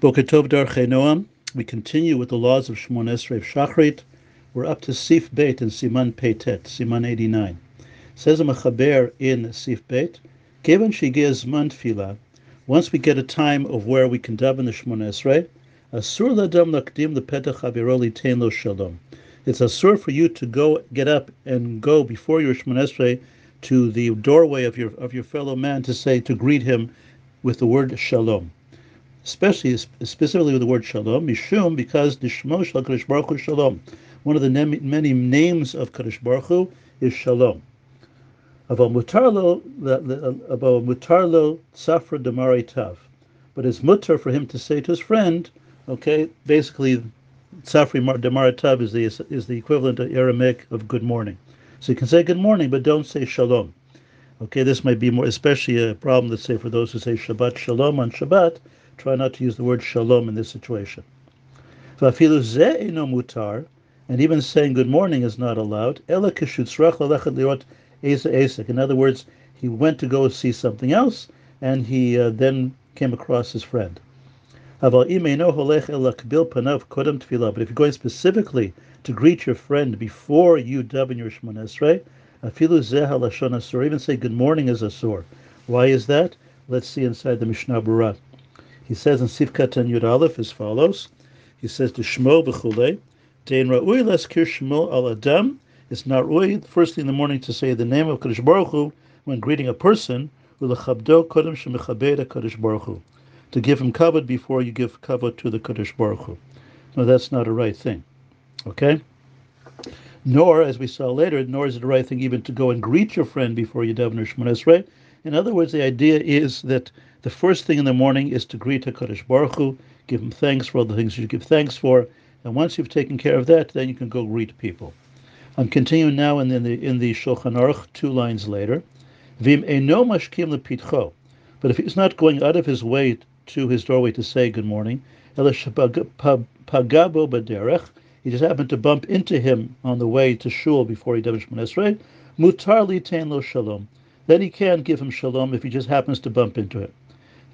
Boker Tov Darchei Noam. We continue with the laws of Shmon Esrei Shachrit. We're up to Sif Beit and Siman Peitet, Siman 89. Says a Machaber in Sif Beit, Given Shigez Man Tfila, once we get a time of where we can daven the Shmon Esrei, Asur Ladam Lakdim the Petach Aviroli Tein Lo Shalom. It's asur for you to go, get up and go before your Shmon Esrei to the doorway of your of your fellow man to say to greet him with the word Shalom especially specifically with the word shalom, mishum, because the shmo shel Kadosh Baruch Hu shalom. One of the many names of Kadosh Baruch Hu is shalom. About mutarlo, about mutarlo safra demari tav, but it's mutar for him to say to his friend, okay, basically, safri demari tav is the is the equivalent of Aramaic of good morning. So you can say good morning, but don't say shalom. Okay, this might be more, especially a problem, let's say, for those who say Shabbat Shalom on Shabbat, try not to use the word shalom in this situation. mutar, and even saying good morning is not allowed. In other words, he went to go see something else, and he uh, then came across his friend. But if you're going specifically to greet your friend before you daven your Shemon Esrei, or even say good morning is asur. Why is that? Let's see inside the Mishnah Berurah. He says in Sivkat and Yud Aleph as follows. He says to Shmo v'chulei, Dein ra'ui leskir Shmo al Adam. It's not ra'ui, firstly in the morning to say the name of Kadosh Baruch Hu when greeting a person, u'lechabdo kodem shemechabed Kadosh Baruch Hu. To give him kavod before you give kavod to the Kadosh Baruch Hu. No, that's not a right thing. Okay? Nor, as we saw later, nor is it the right thing even to go and greet your friend before you daven Shemon Esrei. In other words, the idea is that the first thing in the morning is to greet HaKadosh Baruch Hu, give him thanks for all the things you give thanks for, and once you've taken care of that, then you can go greet people. I'm continuing now in the in the Shulchan Aruch, two lines later. Vim eno mashkim lepitcho. But if he's not going out of his way to his doorway to say good morning, pagabo baderech, he just happened to bump into him on the way to shul before he davened Shemon Esrei, mutar li lo shalom. Then he can give him shalom if he just happens to bump into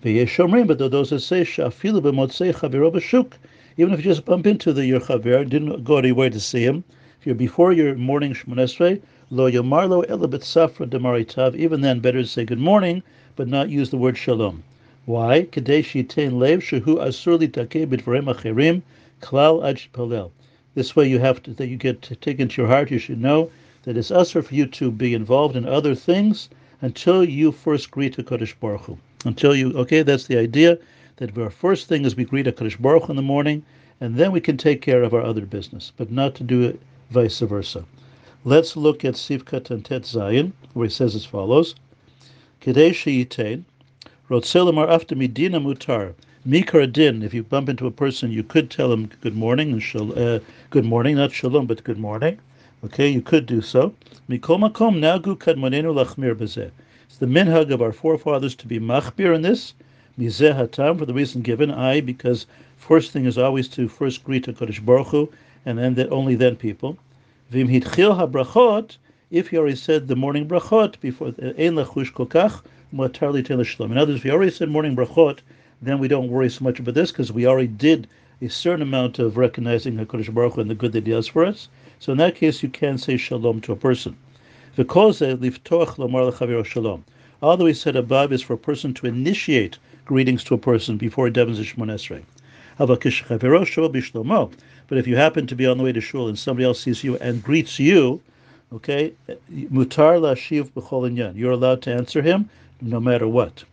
it. But those that say shafilu b'motzei chaviro b'shuk, even if you just bump into the your chaver, didn't go anywhere to see him, if you're before your morning shmonesrei, lo yomarlo elabit safra demaritav, even then better to say good morning, but not use the word shalom. Why? Kadesh yitain lev shehu asur li takei b'dvarem acherim klal ad palel. This way you have to, that you get taken to your heart, you should know that it's usher for you to be involved in other things until you first greet the Kodesh Baruch Hu until you, okay, that's the idea that our first thing is we greet a HaKadosh Baruch in the morning, and then we can take care of our other business, but not to do it vice versa. Let's look at Sivkat and Tet Zayin, where he says as follows, Kedei sheyitain, rotzelamar after midina mutar, mikar din, if you bump into a person, you could tell him good morning, and shal, uh, good morning, not shalom, but good morning. Okay, you could do so. Mikol makom nagu kadmonenu lachmir bezeh. It's the minhag of our forefathers to be machbir in this, mizeh hatam, for the reason given, I, because first thing is always to first greet HaKadosh Baruch Hu, and then that, only then people. Vim hitchil habrachot, if he already said the morning brachot before eh, ein lachush kokach, mutar li shalom. In other words, if he already said morning brachot, then we don't worry so much about this because we already did a certain amount of recognizing HaKadosh Baruch Hu and the good that he does for us. So in that case, you can say shalom to a person. Although we said above is for a person to initiate greetings to a person before devons Shemon Esrei. But if you happen to be on the way to shul and somebody else sees you and greets you, okay, mutar lashiv b'chol You're allowed to answer him no matter what.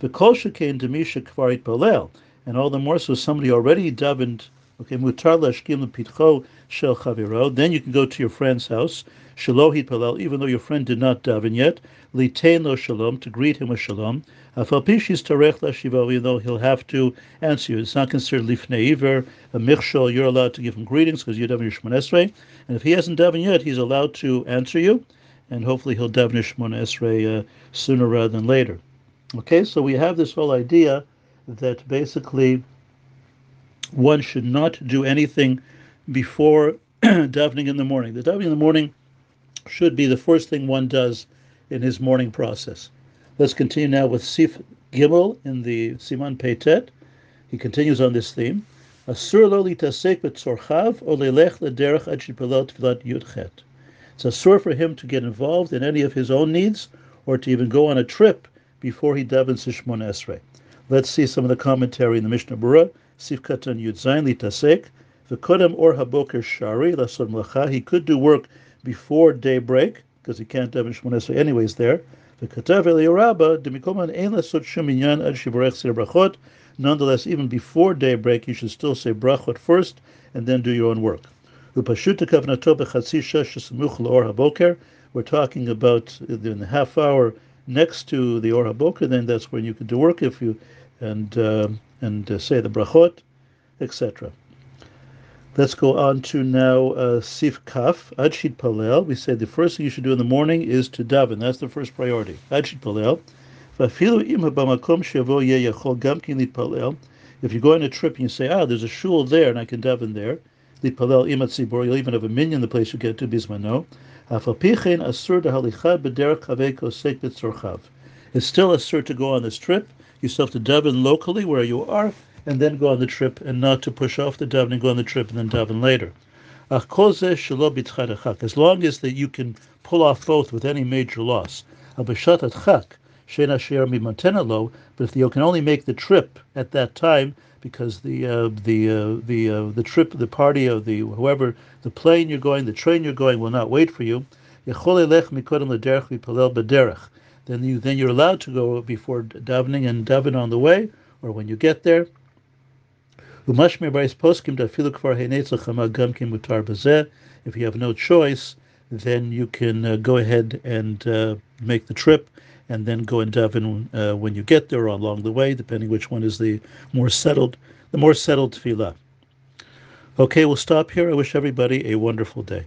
V'kol shekein demisha kvarit palel, and all the more so somebody already davened Okay, mutar lashkim lepitcho shel chaviro. Then you can go to your friend's house, shalohit palel, even though your friend did not daven yet, litain lo shalom, to greet him with shalom. Afal pishis tarech lashivo, even though he'll have to answer you. It's not considered lifneiver, a michshol. You're allowed to give him greetings because you daven your shmon esrei. And if he hasn't daven yet, he's allowed to answer you, and hopefully he'll daven his shmon esrei uh, sooner rather than later. Okay, so we have this whole idea that basically one should not do anything before davening in the morning. The davening in the morning should be the first thing one does in his morning process. Let's continue now with Sif Gimel in the Siman Peitet. He continues on this theme. Asur lo litasek betzorchav o lelech lederech ad shipalot tfilat yudchet. It's asur for him to get involved in any of his own needs or to even go on a trip before he davens Shmon Esrei. Let's see some of the commentary in the Mishnah Berurah. Sif Katan Yud Zayin litasek. V'kodem or haboker shari lasod melacha. He could do work before daybreak because he can't daven Shmon anyways there. V'katav Eliyorabba demikoman ein lasod shum inyan ad shivarech sir brachot. Nonetheless, even before daybreak, you should still say brachot first and then do your own work. We're talking about in the half hour next to the Or HaBoker, then that's when you can do work if you and uh, and uh, say the brachot, etc. Let's go on to now uh, Sif Kaf, Adshit Palel. We said the first thing you should do in the morning is to daven. That's the first priority. Adshit Palel. If you go on a trip and you say, ah, there's a shul there and I can daven there, tzibor. You'll even have a minyan the place you get to bismano. It's still asur to go on this trip. You still have to daven locally where you are, and then go on the trip, and not to push off the davening, go on the trip, and then daven later. As long as that you can pull off both with any major loss. But if you can only make the trip at that time, because the uh, the uh, the uh, the trip, the party of the whoever, the plane you're going, the train you're going will not wait for you. Then you then you're allowed to go before davening and daven on the way or when you get there. If you have no choice, then you can uh, go ahead and uh, make the trip and then go and daven uh, when you get there or along the way, depending which one is the more settled, the more settled tefillah. Okay, we'll stop here. I wish everybody a wonderful day.